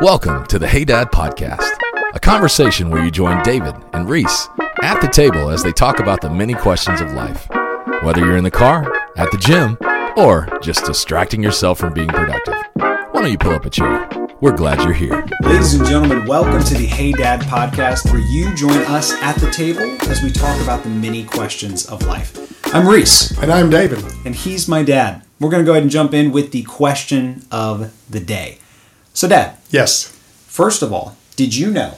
Welcome to the Hey Dad Podcast, a conversation where you join David and Reese at the table as they talk about the many questions of life. Whether you're in the car, at the gym, or just distracting yourself from being productive. Why don't you pull up a chair? We're glad you're here. Ladies and gentlemen, welcome to the Hey Dad podcast, where you join us at the table as we talk about the many questions of life. I'm Reese, And I'm David. and he's my dad. We're going to go ahead and jump in with the question of the day. So, Dad, Yes. first of all, did you know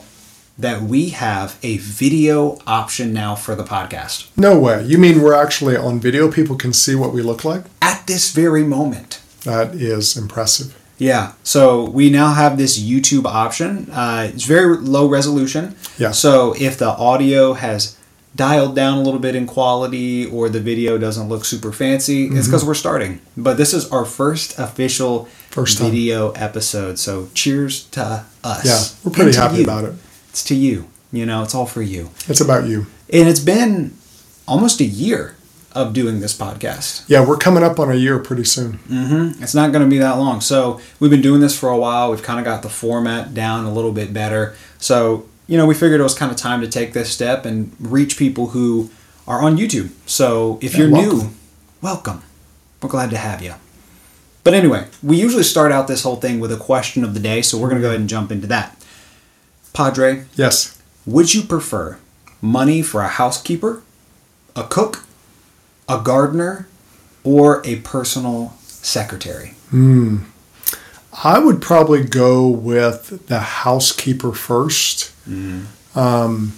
that we have a video option now for the podcast? No way. You mean we're actually on video? People can see what we look like? At this very moment. That is impressive. Yeah. So we now have this YouTube option. Uh, it's very low resolution. Yeah. So if the audio has dialed down a little bit in quality or the video doesn't look super fancy, it's mm-hmm. because we're starting. But this is our first official First time. video episode. So cheers to us. Yeah, we're pretty happy you. about it. It's to you. You know, it's all for you. It's about you. And it's been almost a year of doing this podcast. Yeah, we're coming up on a year pretty soon. Mm-hmm. It's not going to be that long. So we've been doing this for a while. We've kind of got the format down a little bit better. So you know, we figured it was kind of time to take this step and reach people who are on YouTube. So if Yeah, you're new, welcome. welcome. We're glad to have you. But anyway, we usually start out this whole thing with a question of the day. So we're going to go ahead and jump into that. Padre, Yes. would you prefer money for a housekeeper, a cook, a gardener, or a personal secretary? Hmm. I would probably go with the housekeeper first. Um,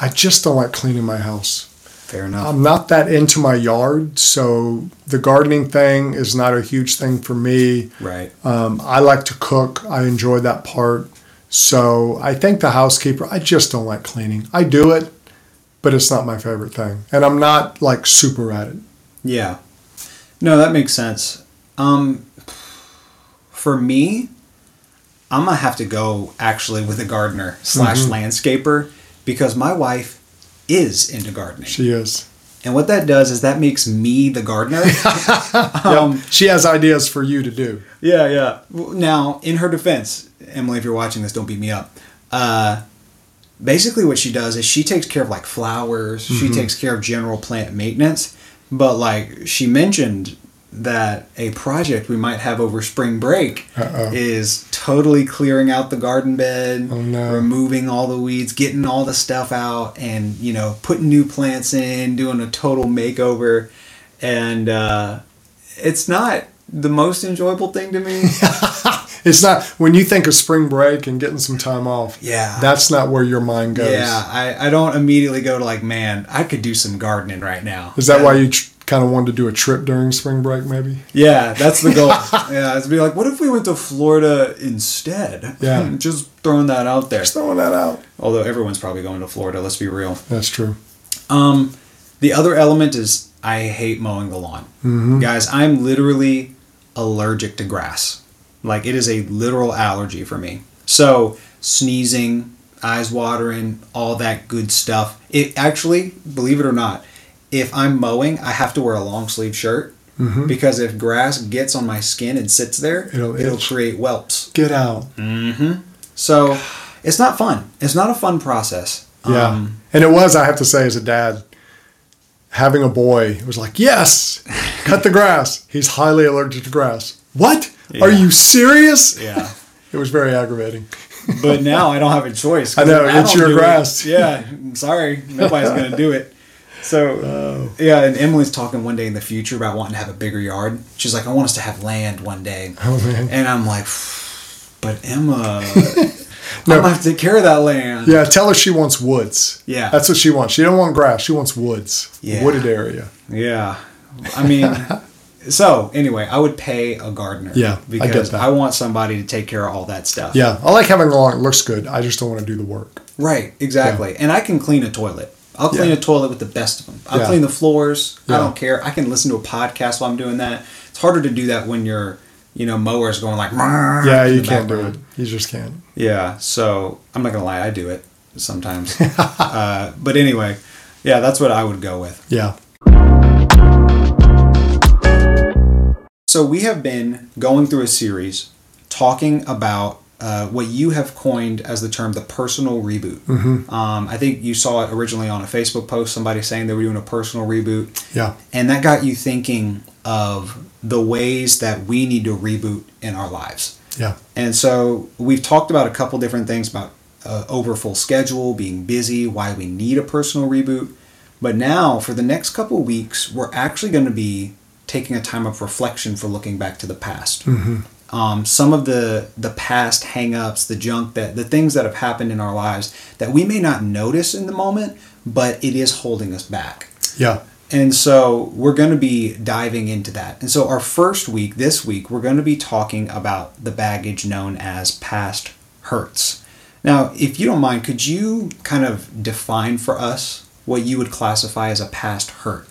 I just don't like cleaning my house. Fair enough. I'm not that into my yard, so the gardening thing is not a huge thing for me. right. Um, I like to cook. I enjoy that part. So I think the housekeeper, I just don't like cleaning. I do it, but it's not my favorite thing. And I'm not like super at it. Yeah. No, that makes sense. Um, for me, I'm gonna have to go actually with a gardener slash landscaper because my wife is into gardening, She is. and what that does is that makes me the gardener. um, She has ideas for you to do. yeah, yeah. Now, in her defense, Emily, if you're watching this, don't beat me up. Uh, basically, what she does is she takes care of like flowers. She takes care of general plant maintenance. But like she mentioned that a project we might have over spring break Uh-oh. is totally clearing out the garden bed, Oh, no. removing all the weeds, getting all the stuff out, and you know putting new plants in, doing a total makeover, and uh, it's not the most enjoyable thing to me. It's not, when you think of spring break and getting some time off, Yeah. that's not where your mind goes. Yeah, I, I don't immediately go to like, man, I could do some gardening right now. Is that why you tr- kind of wanted to do a trip during spring break, maybe? Yeah, that's the goal. yeah, it's be like, what if we went to Florida instead? Yeah. just throwing that out there. Just throwing that out. Although everyone's probably going to Florida. Let's be real. That's true. Um, the other element is I hate mowing the lawn. Guys, I'm literally allergic to grass. Like it is a literal allergy for me. So sneezing, eyes watering, all that good stuff. It actually, believe it or not, if I'm mowing, I have to wear a long sleeve shirt because if grass gets on my skin and sits there, It'll it'll, create whelps. Get out. So it's not fun. It's not a fun process. Yeah. Um, and it was, I have to say, as a dad, having a boy, was like, yes, cut the grass. He's highly allergic to grass. What? Are you serious? yeah. It was very aggravating. but now I don't have a choice. I know, if it's your do it- grass. yeah, I'm sorry, nobody's gonna do it. So oh. yeah, and Emily's talking one day in the future about wanting to have a bigger yard. She's like, I want us to have land one day. Oh, man. And I'm like, but Emma, I'm gonna have to take care of that land. Yeah, tell her she wants woods. Yeah. That's what she wants. She don't want grass. She wants woods. Yeah. Wooded area. Yeah. I mean, so anyway, I would pay a gardener. Yeah, I because that. I want somebody to take care of all that stuff. Yeah. I like having a lawn. It looks good. I just don't want to do the work. Right, exactly. And I can clean a toilet. I'll clean Yeah. a toilet with the best of them. I'll Yeah. clean the floors. I don't care. I can listen to a podcast while I'm doing that. It's harder to do that when your, you know, mower's going like. Yeah, you can't do it. You just can't. Yeah, so I'm not gonna lie, I do it sometimes. uh, but anyway, yeah, that's what I would go with. Yeah. So we have been going through a series talking about uh, what you have coined as the term the personal reboot. Mm-hmm. Um, I think you saw it originally on a Facebook post, somebody saying they were doing a personal reboot. Yeah. And that got you thinking of the ways that we need to reboot in our lives. Yeah. And so we've talked about a couple different things about uh, over full schedule, being busy, why we need a personal reboot. But now, for the next couple weeks, we're actually going to be taking a time of reflection for looking back to the past. Um, some of the the past hangups, the junk that the things that have happened in our lives that we may not notice in the moment, but it is holding us back. Yeah. And so we're going to be diving into that. And so our first week, this week, we're going to be talking about the baggage known as past hurts. Now, if you don't mind, could you kind of define for us what you would classify as a past hurt?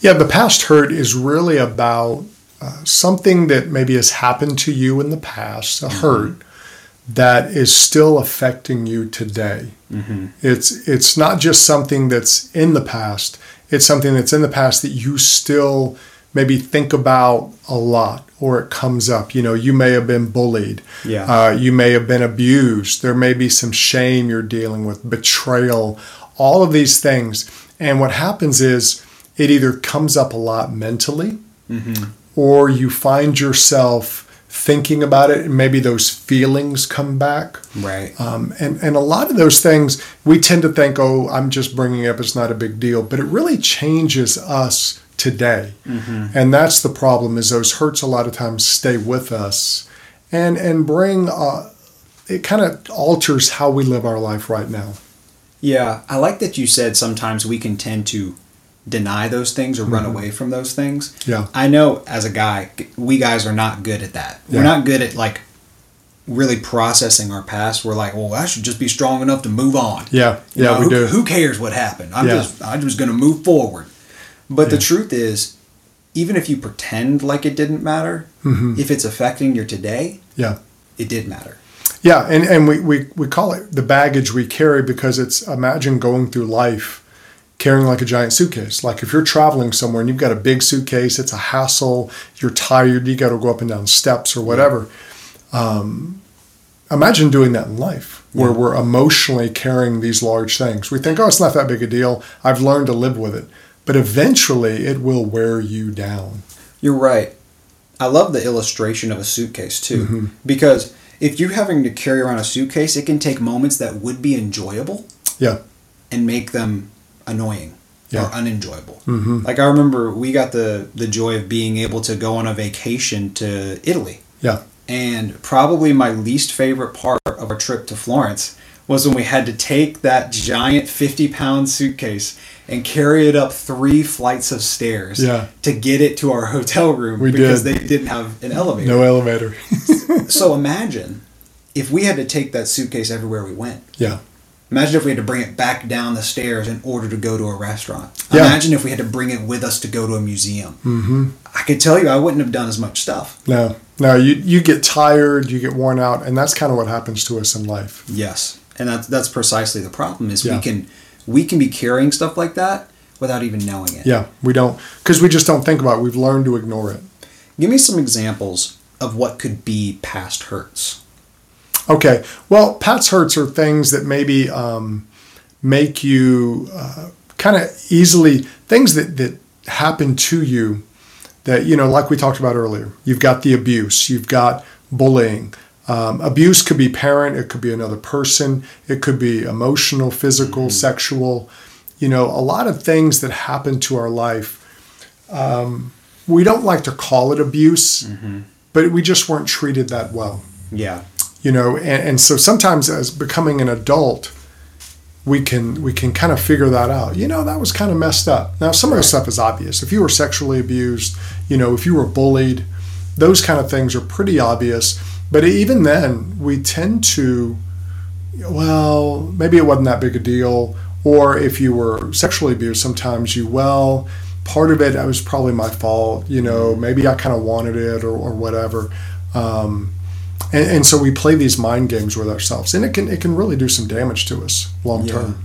Yeah, the past hurt is really about uh, something that maybe has happened to you in the past, a hurt that is still affecting you today. It's it's not just something that's in the past. It's something that's in the past that you still maybe think about a lot, or it comes up. You know, you may have been bullied. Yeah. Uh, you may have been abused. There may be some shame you're dealing with, betrayal, all of these things. And what happens is it either comes up a lot mentally or you find yourself thinking about it and maybe those feelings come back. Right. Um, and, and a lot of those things we tend to think, oh, I'm just bringing it up, it's not a big deal. But it really changes us today. And that's the problem is those hurts a lot of times stay with us and, and bring, uh, it kind of alters how we live our life right now. Yeah, I like that you said sometimes we can tend to deny those things or run away from those things. Yeah. I know as a guy, we guys are not good at that. Yeah. We're not good at like really processing our past. We're like, well, I should just be strong enough to move on. Yeah, You yeah, know, we who, do. Who cares what happened? I'm Yeah. just I'm just going to move forward. But the truth is, even if you pretend like it didn't matter, Mm-hmm. if it's affecting your today, Yeah. it did matter. Yeah, and, and we, we, we call it the baggage we carry because it's imagine going through life carrying like a giant suitcase. Like if you're traveling somewhere and you've got a big suitcase, it's a hassle, you're tired, you got to go up and down steps or whatever. Um, imagine doing that in life where Yeah. we're emotionally carrying these large things. We think, oh, it's not that big a deal. I've learned to live with it. But eventually it will wear you down. You're right. I love the illustration of a suitcase too, Mm-hmm. because if you're having to carry around a suitcase, it can take moments that would be enjoyable Yeah. and make them annoying Yeah. or unenjoyable. Mhm. Like I remember we got the the joy of being able to go on a vacation to Italy. Yeah. And probably my least favorite part of our trip to Florence was when we had to take that giant 50 pound suitcase and carry it up three flights of stairs Yeah. to get it to our hotel room We because did. they didn't have an elevator. No elevator. So imagine if we had to take that suitcase everywhere we went. yeah. Imagine if we had to bring it back down the stairs in order to go to a restaurant. Yeah. Imagine if we had to bring it with us to go to a museum. Mm-hmm. I could tell you I wouldn't have done as much stuff. No, no, you you get tired, you get worn out, and that's kind of what happens to us in life. Yes, and that's that's precisely the problem. Is Yeah. we can we can be carrying stuff like that without even knowing it. Yeah, we don't because we just don't think about it. We've learned to ignore it. Give me some examples of what could be past hurts. Okay, well, past hurts are things that maybe um, make you uh, kind of easily things that that happen to you that you know, like we talked about earlier. You've got the abuse, you've got bullying. Um, abuse could be parent, it could be another person, it could be emotional, physical, sexual. You know, a lot of things that happen to our life. Um, we don't like to call it abuse, but we just weren't treated that well Yeah, you know and, and so sometimes as becoming an adult we can we can kind of figure that out. You know that was kind of messed up. Now some of the stuff is obvious. If you were sexually abused you know if you were bullied those kind of things are pretty obvious. But even then we tend to well maybe it wasn't that big a deal. Or if you were sexually abused sometimes you well part of it was probably my fault you know maybe i kind of wanted it or, or whatever. Um, and, and so we play these mind games with ourselves and it can it can really do some damage to us long Yeah. term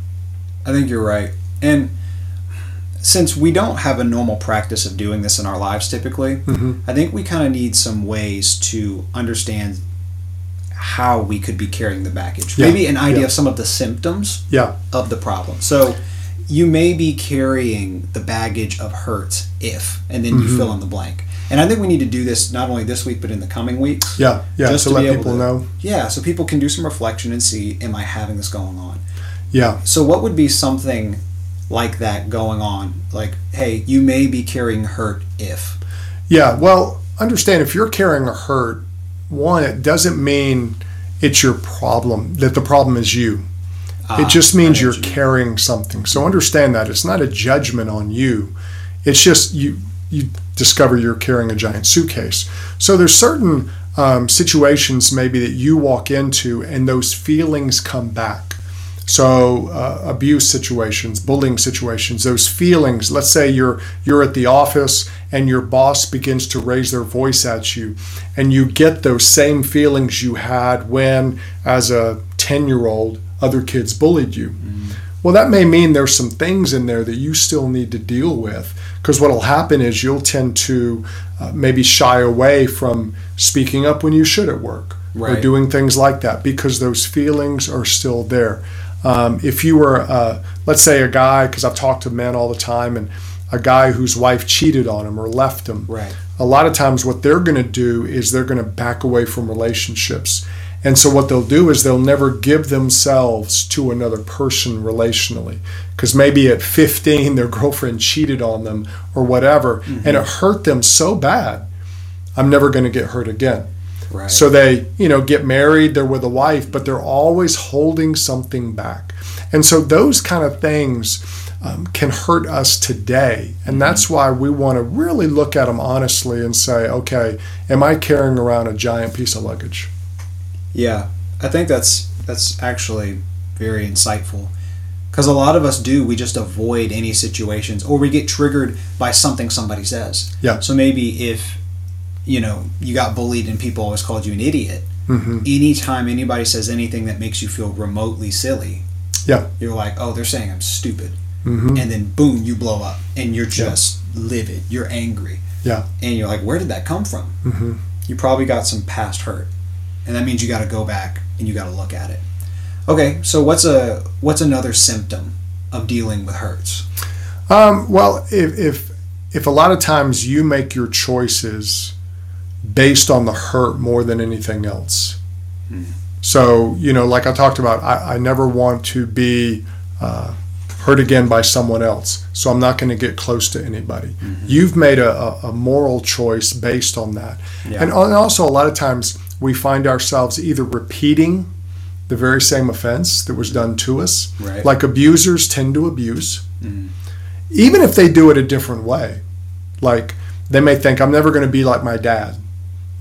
I think you're right. And since we don't have a normal practice of doing this in our lives typically, Mhm. I think we kind of need some ways to understand how we could be carrying the baggage. Yeah, Maybe an idea yeah. of some of the symptoms Yeah. of the problem. So you may be carrying the baggage of hurt if, and then Mm-hmm. you fill in the blank. And I think we need to do this not only this week but in the coming weeks. Yeah. Yeah. Just to to let people to- know. Yeah, so people can do some reflection and see, am I having this going on? Yeah. So what would be something like that going on? Like, hey, you may be carrying hurt if. Yeah. Well, understand if you're carrying a hurt, one, it doesn't mean it's your problem, that the problem is you. Ah, it just means you're you. carrying something. So understand that. It's not a judgment on you. It's just you you discover you're carrying a giant suitcase. So there's certain um, situations maybe that you walk into and those feelings come back. So uh, abuse situations, bullying situations, those feelings. Let's say you're you're at the office and your boss begins to raise their voice at you, and you get those same feelings you had when, as a ten year old, other kids bullied you. Well, that may mean there's some things in there that you still need to deal with. Because what will happen is you'll tend to uh, maybe shy away from speaking up when you should at work or doing things like that because those feelings are still there. Um, if you were, uh, let's say, a guy, because I've talked to men all the time, and a guy whose wife cheated on him or left him, Right. a lot of times what they're going to do is they're going to back away from relationships. And so what they'll do is they'll never give themselves to another person relationally. Because maybe at 15 their girlfriend cheated on them or whatever, and it hurt them so bad. I'm never going to get hurt again. Right. So they, you know, get married, they're with a wife, but they're always holding something back. And so those kind of things um, can hurt us today. And that's why we want to really look at them honestly and say, okay, am I carrying around a giant piece of luggage? Yeah, I think that's that's actually very insightful because a lot of us do we just avoid any situations or we get triggered by something somebody says. Yeah. So maybe if you know you got bullied and people always called you an idiot, hmm anytime anybody says anything that makes you feel remotely silly, Yeah. you're like, oh, they're saying I'm stupid, hmm and then boom, you blow up and you're just livid, you're angry, Yeah. and you're like, where did that come from? hmm you probably got some past hurt and that means you got to go back and you got to look at it okay so what's a what's another symptom of dealing with hurts Um, well, if, if if a lot of times you make your choices based on the hurt more than anything else. So you know, like I talked about, I, I never want to be uh, hurt again by someone else. So I'm not going to get close to anybody. You've made a, a, moral choice based on that, Yeah. and al- also a lot of times we find ourselves either repeating the very same offense that was done to us. Right. Like abusers tend to abuse mm-hmm. even if they do it a different way. Like they may think, I'm never going to be like my dad.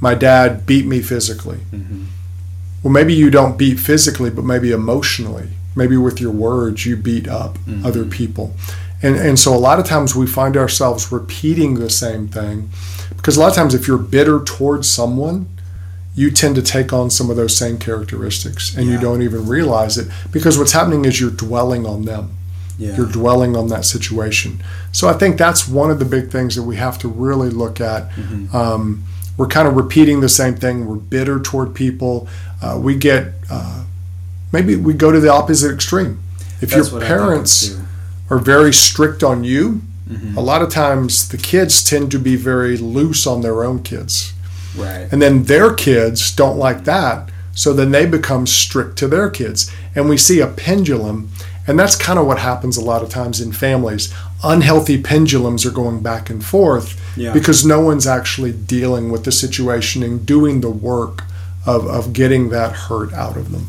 My dad beat me physically. Mm-hmm. Well, maybe you don't beat physically, but maybe emotionally. Maybe with your words, you beat up mm-hmm. other people. And, and so a lot of times we find ourselves repeating the same thing because a lot of times if you're bitter towards someone, you tend to take on some of those same characteristics and you don't even realize it because what's happening is you're dwelling on them yeah you're dwelling on that situation. So I think that's one of the big things that we have to really look at. Mm-hmm. Um, we're kind of repeating the same thing. We're bitter toward people. Uh, we get uh, maybe we go to the opposite extreme. If That's your what I think of parents are very strict on you, Mm-hmm. a lot of times the kids tend to be very loose on their own kids. Right And then their kids don't like that. So then they become strict to their kids. And we see a pendulum. And that's kind of what happens a lot of times in families. Unhealthy pendulums are going back and forth Yeah. because no one's actually dealing with the situation and doing the work of, of getting that hurt out of them.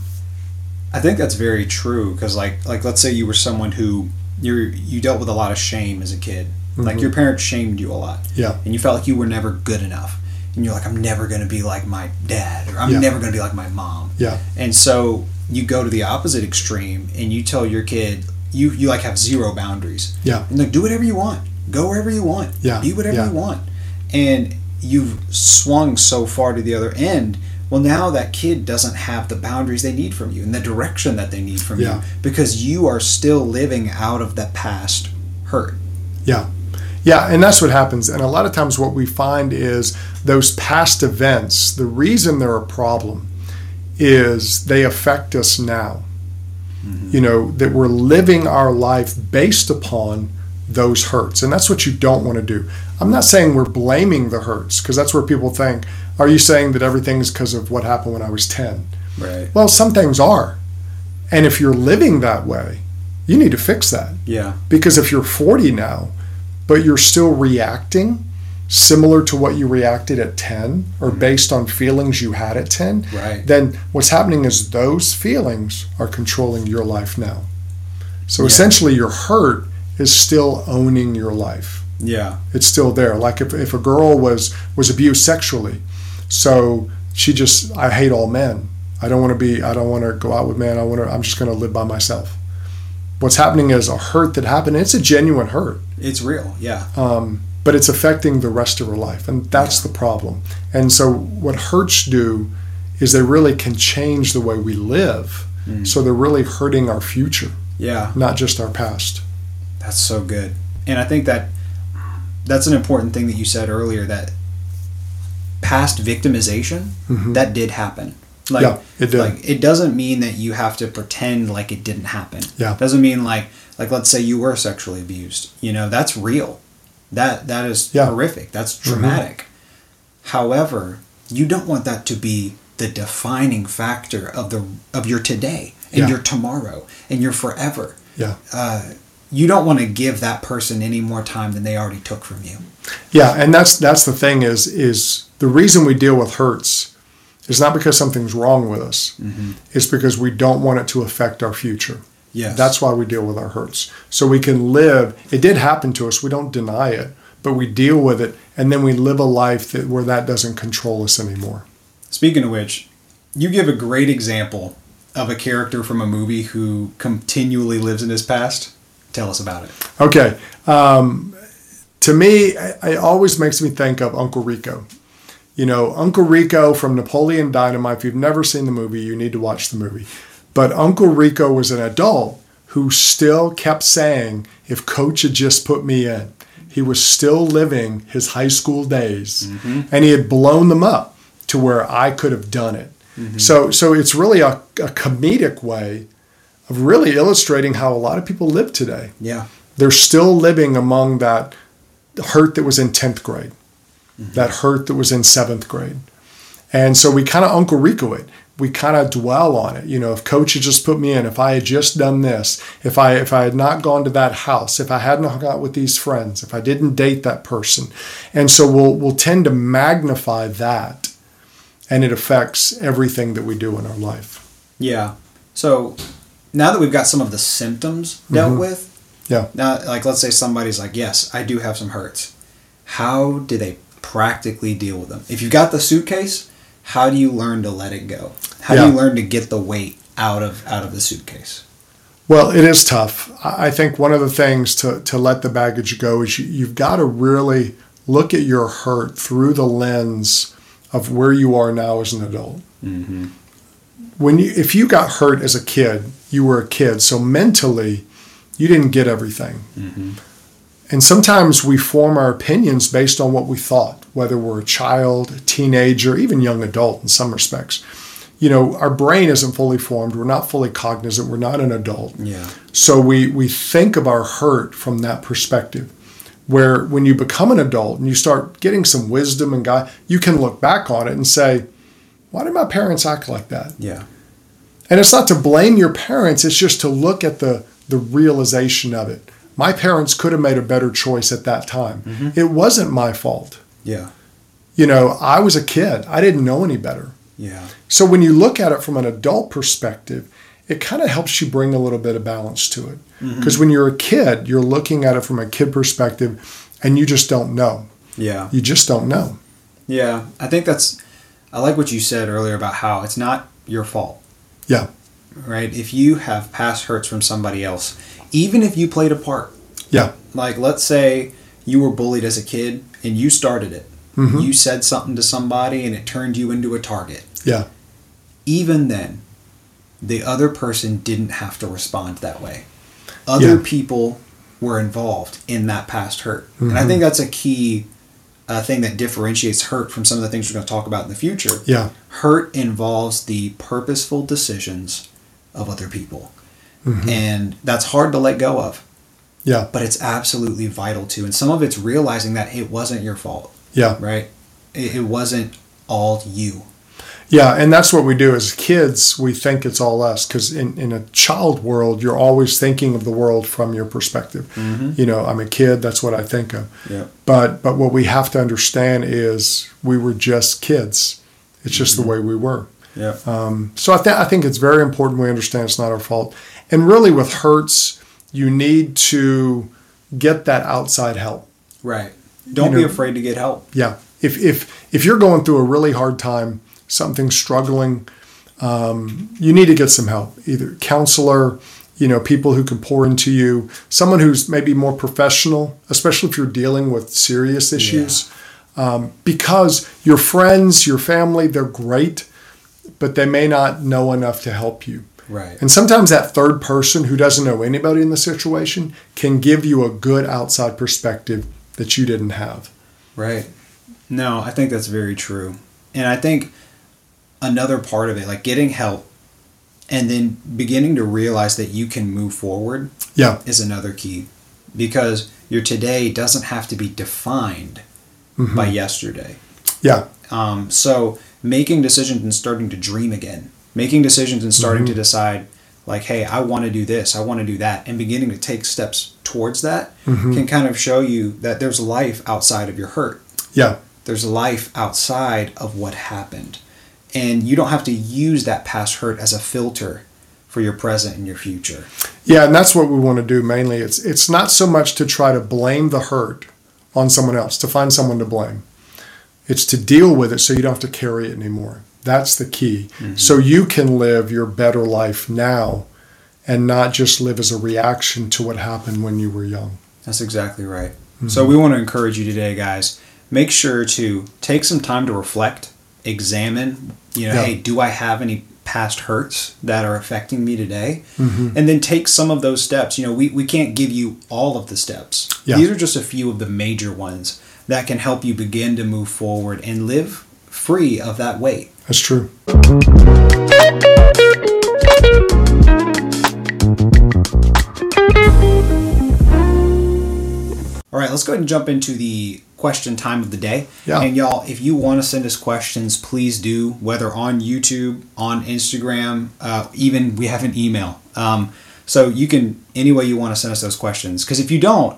i think that's very true because like like let's say you were someone who you're you dealt with a lot of shame as a kid like mm-hmm. your parents shamed you a lot Yeah. and you felt like you were never good enough and you're like i'm never going to be like my dad or i'm Yeah. never going to be like my mom Yeah. And so you go to the opposite extreme and you tell your kid you you like have zero boundaries. Yeah. And like do whatever you want. Go wherever you want. Yeah, Be whatever yeah. you want. And you've swung so far to the other end. Well now that kid doesn't have the boundaries they need from you and the direction that they need from Yeah. you because you are still living out of that past hurt. Yeah. Yeah, and that's what happens. And a lot of times, what we find is those past events, the reason they're a problem is they affect us now. Mm-hmm. You know, that we're living our life based upon those hurts. And that's what you don't want to do. I'm not saying we're blaming the hurts because that's where people think, are you saying that everything's because of what happened when I was 10? Right. Well, some things are. And if you're living that way, you need to fix that. Yeah. Because if you're 40 now, but you're still reacting similar to what you reacted at 10 or mm-hmm. based on feelings you had at 10, Right. then what's happening is those feelings are controlling your life now. So Yeah. essentially, your hurt is still owning your life. Yeah. It's still there. Like if, if a girl was was abused sexually, so she just I hate all men. I don't want to be. I don't want to go out with men. I want to. I'm just going to live by myself. What's happening is a hurt that happened. It's a genuine hurt It's real. Yeah. um, but it's affecting the rest of her life, and that's the problem. And so, what hurts do is they really can change the way we live. So they're really hurting our future, Yeah. not just our past. That's so good. And I think that that's an important thing that you said earlier that past victimization that did happen. Like Mm-hmm. Yeah, it did. like it doesn't mean that you have to pretend like it didn't happen. Yeah. It Doesn't mean like like let's say you were sexually abused. You know, that's real. That that is Yeah. Mm-hmm. horrific. That's traumatic. However, you don't want that to be the defining factor of the of your today and Yeah. your tomorrow and your forever Yeah. uh, you don't want to give that person any more time than they already took from you. Yeah, and that's that's the thing is is the reason we deal with hurts is not because something's wrong with us. It's because we don't want it to affect our future. Yes. That's why we deal with our hurts. So we can live. It did happen to us. We don't deny it, but we deal with it, and then we live a life that where that doesn't control us anymore. Speaking of which, you give a great example of a character from a movie who continually lives in his past. Tell us about it. Okay. Um, to me, it always makes me think of Uncle Rico. You know, Uncle Rico from Napoleon Dynamite. If you've never seen the movie, you need to watch the movie. But Uncle Rico was an adult who still kept saying, if coach had just put me in, he was still living his high school days mm-hmm. and he had blown them up to where I could have done it. Mm-hmm. So, so it's really a, a comedic way of really illustrating how a lot of people live today Yeah. they're still living among that hurt that was in 10th grade, that hurt that was in seventh grade. And so we kind of Uncle Rico it. We kind of dwell on it. You know, if coach had just put me in, if I had just done this, if I if I had not gone to that house, if I hadn't hung out with these friends, if I didn't date that person. And so we'll we'll tend to magnify that and it affects everything that we do in our life. Yeah. So now that we've got some of the symptoms mm-hmm. dealt with, Yeah. now like let's say somebody's like, yes, I do have some hurts. How do they practically deal with them? If you've got the suitcase, how do you learn to let it go? How do you learn to get the weight out of out of the suitcase? Well, it is tough. I think one of the things to, to let the baggage go is you, you've got to really look at your hurt through the lens of where you are now as an adult. Mm-hmm. When you, if you got hurt as a kid, you were a kid, so mentally, you didn't get everything. Mm-hmm. And sometimes we form our opinions based on what we thought, whether we're a child, a teenager, even young adult in some respects. You know, our brain isn't fully formed. We're not fully cognizant. We're not an adult. Yeah. So we, we think of our hurt from that perspective. Where when you become an adult and you start getting some wisdom and God, you can look back on it and say, why did my parents act like that? Yeah. And it's not to blame your parents, it's just to look at the, the realization of it. My parents could have made a better choice at that time. Mm-hmm. It wasn't my fault. Yeah. You know, I was a kid, I didn't know any better. Yeah. So when you look at it from an adult perspective, it kind of helps you bring a little bit of balance to it. Mm-hmm. Because when you're a kid, you're looking at it from a kid perspective and you just don't know. Yeah. You just don't know. Yeah. I think that's I like what you said earlier about how it's not your fault. Yeah. Right? If you have past hurts from somebody else, even if you played a part, Yeah. like let's say you were bullied as a kid and you started it. You said something to somebody and it turned you into a target. Yeah. Even then, the other person didn't have to respond that way. Other Yeah. people were involved in that past hurt. And I think that's a key uh, thing that differentiates hurt from some of the things we're going to talk about in the future. Yeah. Hurt involves the purposeful decisions of other people. Mm-hmm. And that's hard to let go of, Yeah. but it's absolutely vital too. And some of it's realizing that it wasn't your fault, Yeah. right? It, it wasn't all you. Yeah, and that's what we do as kids. We think it's all us because in, in a child world, you're always thinking of the world from your perspective. Mm-hmm. You know, I'm a kid. That's what I think of. Yeah. But but what we have to understand is we were just kids. It's just the mm-hmm. way we were. Yeah. Um, so I, th- I think it's very important we understand it's not our fault. And really, with hurts, you need to get that outside help. right. Don't you be know- afraid to get help. Yeah. If if if you're going through a really hard time, something struggling, um, you need to get some help. Either counselor, you know, people who can pour into you, someone who's maybe more professional, especially if you're dealing with serious issues. Um, because your friends, your family, they're great, but they may not know enough to help you. Right. And sometimes that third person who doesn't know anybody in the situation can give you a good outside perspective that you didn't have. Right. No, I think that's very true. And I think another part of it, like getting help and then beginning to realize that you can move forward Yeah. is another key because your today doesn't have to be defined by yesterday. Yeah. Um, so making decisions and starting to dream again, making decisions and starting Mm-hmm. to decide, like, hey, I want to do this, I want to do that, and beginning to take steps towards that Mm-hmm. can kind of show you that there's life outside of your hurt. Yeah. There's life outside of what happened. And you don't have to use that past hurt as a filter for your present and your future. Yeah, and that's what we want to do mainly. It's it's not so much to try to blame the hurt on someone else, to find someone to blame. It's to deal with it so you don't have to carry it anymore. That's the key. Mm-hmm. So you can live your better life now and not just live as a reaction to what happened when you were young. That's exactly right. Mm-hmm. So we want to encourage you today, guys. Make sure to take some time to reflect, examine, you know, Yeah. hey, do I have any past hurts that are affecting me today? Mm-hmm. And then take some of those steps. You know, we, we can't give you all of the steps. Yeah. These are just a few of the major ones that can help you begin to move forward and live free of that weight. That's true. All right, let's go ahead and jump into the question time of the day. Yeah. And y'all, if you want to send us questions, please do, whether on YouTube, on Instagram, uh, even we have an email. Um, so you can, any way you want to send us those questions. Because if you don't,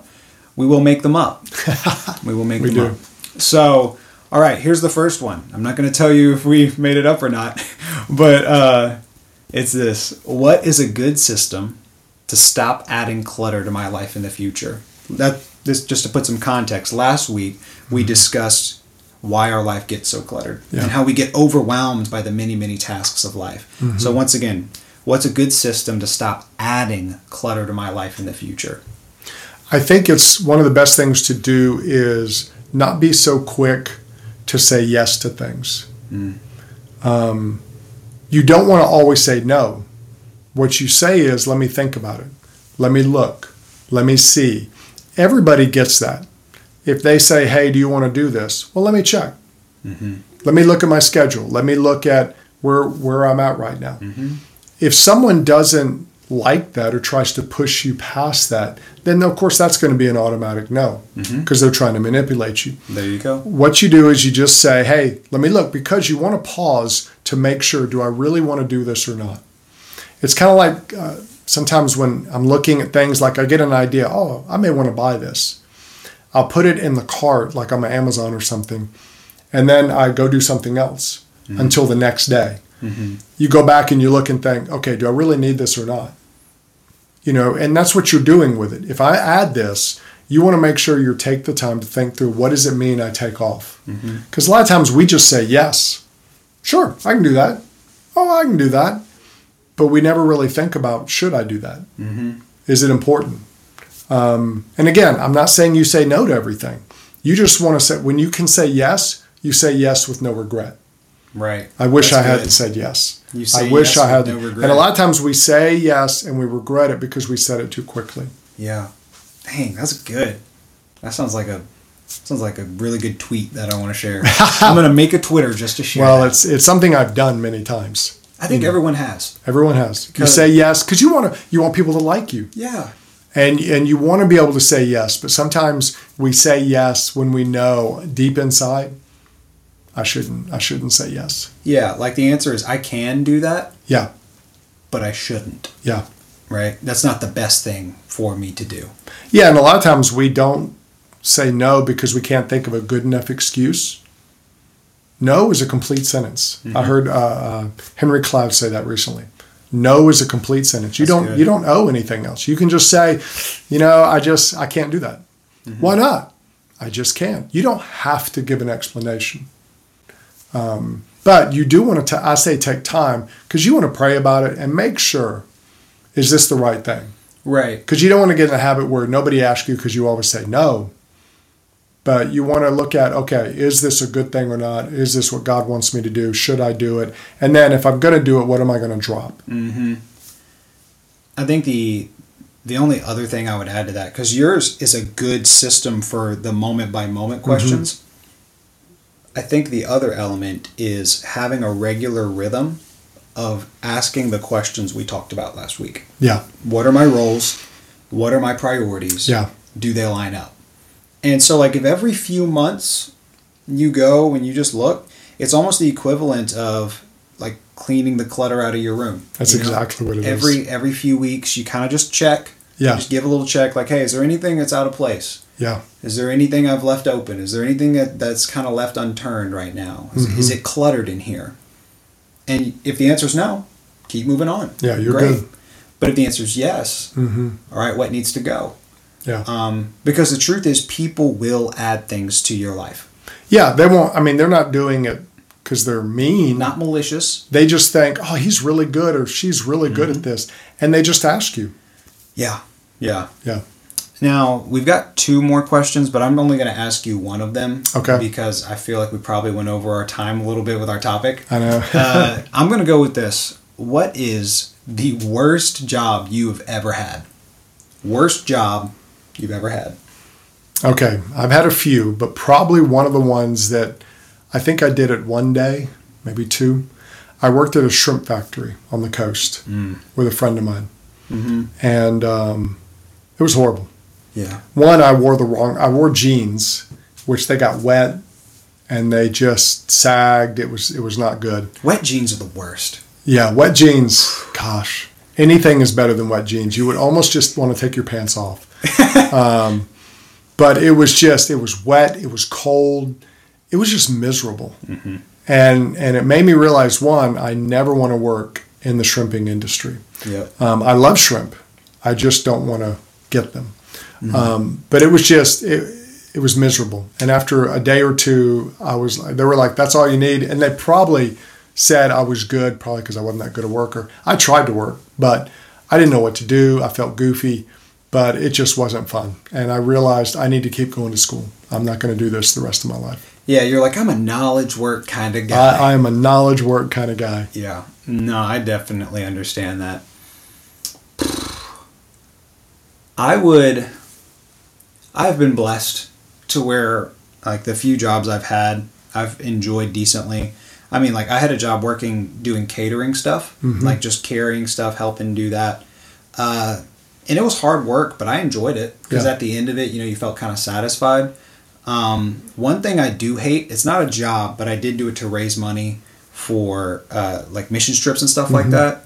we will make them up. we will make We them do. up. So, all right, here's the first one. I'm not going to tell you if we made it up or not, but uh, it's this What is a good system to stop adding clutter to my life in the future? That this just to put some context. Last week we discussed why our life gets so cluttered Yeah. and how we get overwhelmed by the many many tasks of life. So once again, what's a good system to stop adding clutter to my life in the future? I think it's one of the best things to do is not be so quick to say yes to things. Hmm. Um, you don't want to always say no. What you say is, let me think about it. Let me look. Let me see. Everybody gets that. If they say, hey, do you want to do this? Well, let me check. Mm-hmm. Let me look at my schedule. Let me look at where, where I'm at right now. Mm-hmm. If someone doesn't like that or tries to push you past that, then of course that's going to be an automatic no mm-hmm. because they're trying to manipulate you. There you go. What you do is you just say, hey, let me look because you want to pause to make sure do I really want to do this or not? It's kind of like uh, sometimes when I'm looking at things like I get an idea, oh, I may want to buy this. I'll put it in the cart like on Amazon or something, and then I go do something else mm-hmm. until the next day. Mm-hmm. You go back and you look and think, okay, do I really need this or not? You know, and that's what you're doing with it. If I add this, you want to make sure you take the time to think through what does it mean I take off? Because a lot of times we just say yes, sure, I can do that. Oh, I can do that, but we never really think about should I do that? Is it important? Um, and again, I'm not saying you say no to everything. You just want to say when you can say yes, you say yes with no regret. Right. I wish That's I had good. to said yes. You say I wish yes I had. no regret. and a lot of times we say yes and we regret it because we said it too quickly. Yeah. Dang, that's good. That sounds like a Sounds like a really good tweet that I want to share. I'm going to make a Twitter just to share. Well, that. it's it's something I've done many times. I think everyone has. Everyone has. You say yes because you want to. You want people to like you, Yeah. and and you want to be able to say yes. But sometimes we say yes when we know deep inside, I shouldn't. I shouldn't say yes. Yeah. Like the answer is I can do that, Yeah. but I shouldn't. Yeah. Right. That's not the best thing for me to do. Yeah, and a lot of times we don't say no because we can't think of a good enough excuse. No is a complete sentence. Mm-hmm. I heard uh, uh, Henry Cloud say that recently. No is a complete sentence. You That's don't good. you don't owe anything else. You can just say, you know, I just I can't do that. Mm-hmm. Why not? I just can't. You don't have to give an explanation. Um, but you do want to. I say take time because you want to pray about it and make sure is this the right thing Right. because you don't want to get in a habit where nobody asks you because you always say no. But you want to look at okay, is this a good thing or not? Is this what God wants me to do? Should I do it? And then if I'm going to do it, what am I going to drop? Mm-hmm. I think the the only other thing I would add to that because yours is a good system for the moment by moment questions. I think the other element is having a regular rhythm of asking the questions we talked about last week. Yeah, What are my roles? What are my priorities? yeah, do they line up? And so, like, if every few months you go and you just look, it's almost the equivalent of like cleaning the clutter out of your room. that's you know? exactly what it is. every every few weeks you kind of just check. Yeah. Just give a little check, like, hey, is there anything that's out of place? Yeah, Is there anything I've left open? Is there anything that, that's kind of left unturned right now? Is, is Mm-hmm. it cluttered in here? And if the answer is no, keep moving on. Yeah, you're Great. good. But if the answer is yes, hmm all right, what needs to go? yeah, Um, because the truth is, people will add things to your life. yeah. They won't. I mean, they're not doing it because they're mean. Not malicious. They just think, oh, he's really good or she's really good Mm-hmm. at this, and they just ask you. Yeah. Yeah. Yeah. Now, we've got two more questions, but I'm only going to ask you one of them. Okay. Because I feel like we probably went over our time a little bit with our topic. I know. uh, I'm going to go with this. What is the worst job you have ever had? Worst job you've ever had? Okay, I've had a few, but probably one of the ones that I think I did it one day, maybe two. I worked at a shrimp factory on the coast with a friend of mine, Mm-hmm. and um, it was horrible. Yeah. One, I wore the wrong. I wore jeans, which they got wet, and they just sagged. It was it was not good. Wet jeans are the worst. Yeah, wet jeans. Gosh, anything is better than wet jeans. You would almost just want to take your pants off. um, but it was just, it was wet. It was cold. It was just miserable. And and it made me realize one, I never want to work in the shrimping industry. Yep. Um, I love shrimp. I just don't want to get them. Um, but it was just it, it was miserable. And after a day or two, I was like, they were like, "That's all you need," and they probably said I was good, probably because I wasn't that good a worker. I tried to work, but I didn't know what to do. I felt goofy, but it just wasn't fun. And I realized I need to keep going to school. I'm not going to do this the rest of my life. Yeah, you're like, I'm a knowledge work kind of guy. I, I am a knowledge work kind of guy. Yeah. No, I definitely understand that. I would I've been blessed to where like the few jobs I've had, I've enjoyed decently. I mean, like I had a job working doing catering stuff, like just carrying stuff, helping do that. Uh, and it was hard work, but I enjoyed it because Yeah. at the end of it, you know, you felt kind of satisfied. Um, one thing I do hate, it's not a job, but I did do it to raise money for uh, like mission trips and stuff like that.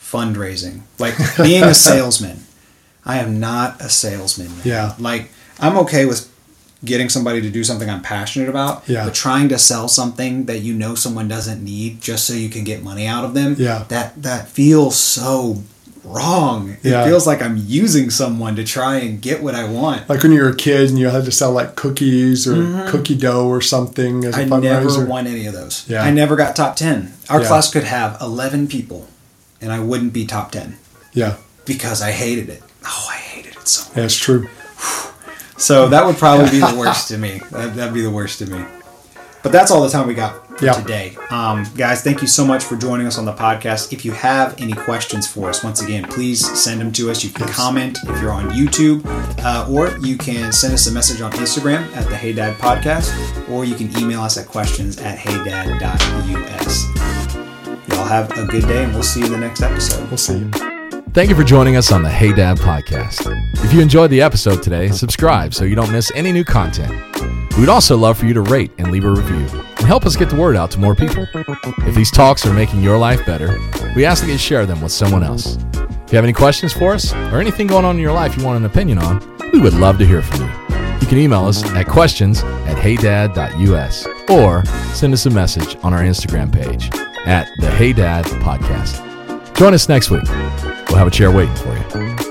Fundraising, like being a salesman. I am not a salesman. Man. Yeah. Like I'm okay with getting somebody to do something I'm passionate about. Yeah. But trying to sell something that you know someone doesn't need just so you can get money out of them. Yeah. That that feels so wrong. It Yeah. feels like I'm using someone to try and get what I want. Like when you were a kid and you had to sell like cookies or cookie dough or something as a Mm-hmm. I never won any of those. Yeah. I never got top 10. Our Yeah. class could have 11 people and I wouldn't be top 10 Yeah, because I hated it. Oh, I hated it so much. it's true. So that would probably be the worst to me. That, that'd be the worst to me. But that's all the time we got for Yeah. today. Um, guys, thank you so much for joining us on the podcast. If you have any questions for us, once again, please send them to us. You can comment if you're on YouTube, uh, or you can send us a message on Instagram at the Hey Dad Podcast, or you can email us at questions at heydad.us. Y'all have a good day, and we'll see you in the next episode. We'll see you. Thank you for joining us on the Hey Dad podcast. If you enjoyed the episode today, subscribe so you don't miss any new content. We'd also love for you to rate and leave a review and help us get the word out to more people. If these talks are making your life better, we ask that you share them with someone else. If you have any questions for us or anything going on in your life you want an opinion on, we would love to hear from you. You can email us at questions at heydad.us or send us a message on our Instagram page at the Hey Dad Podcast. Join us next week. We'll have a chair waiting for you.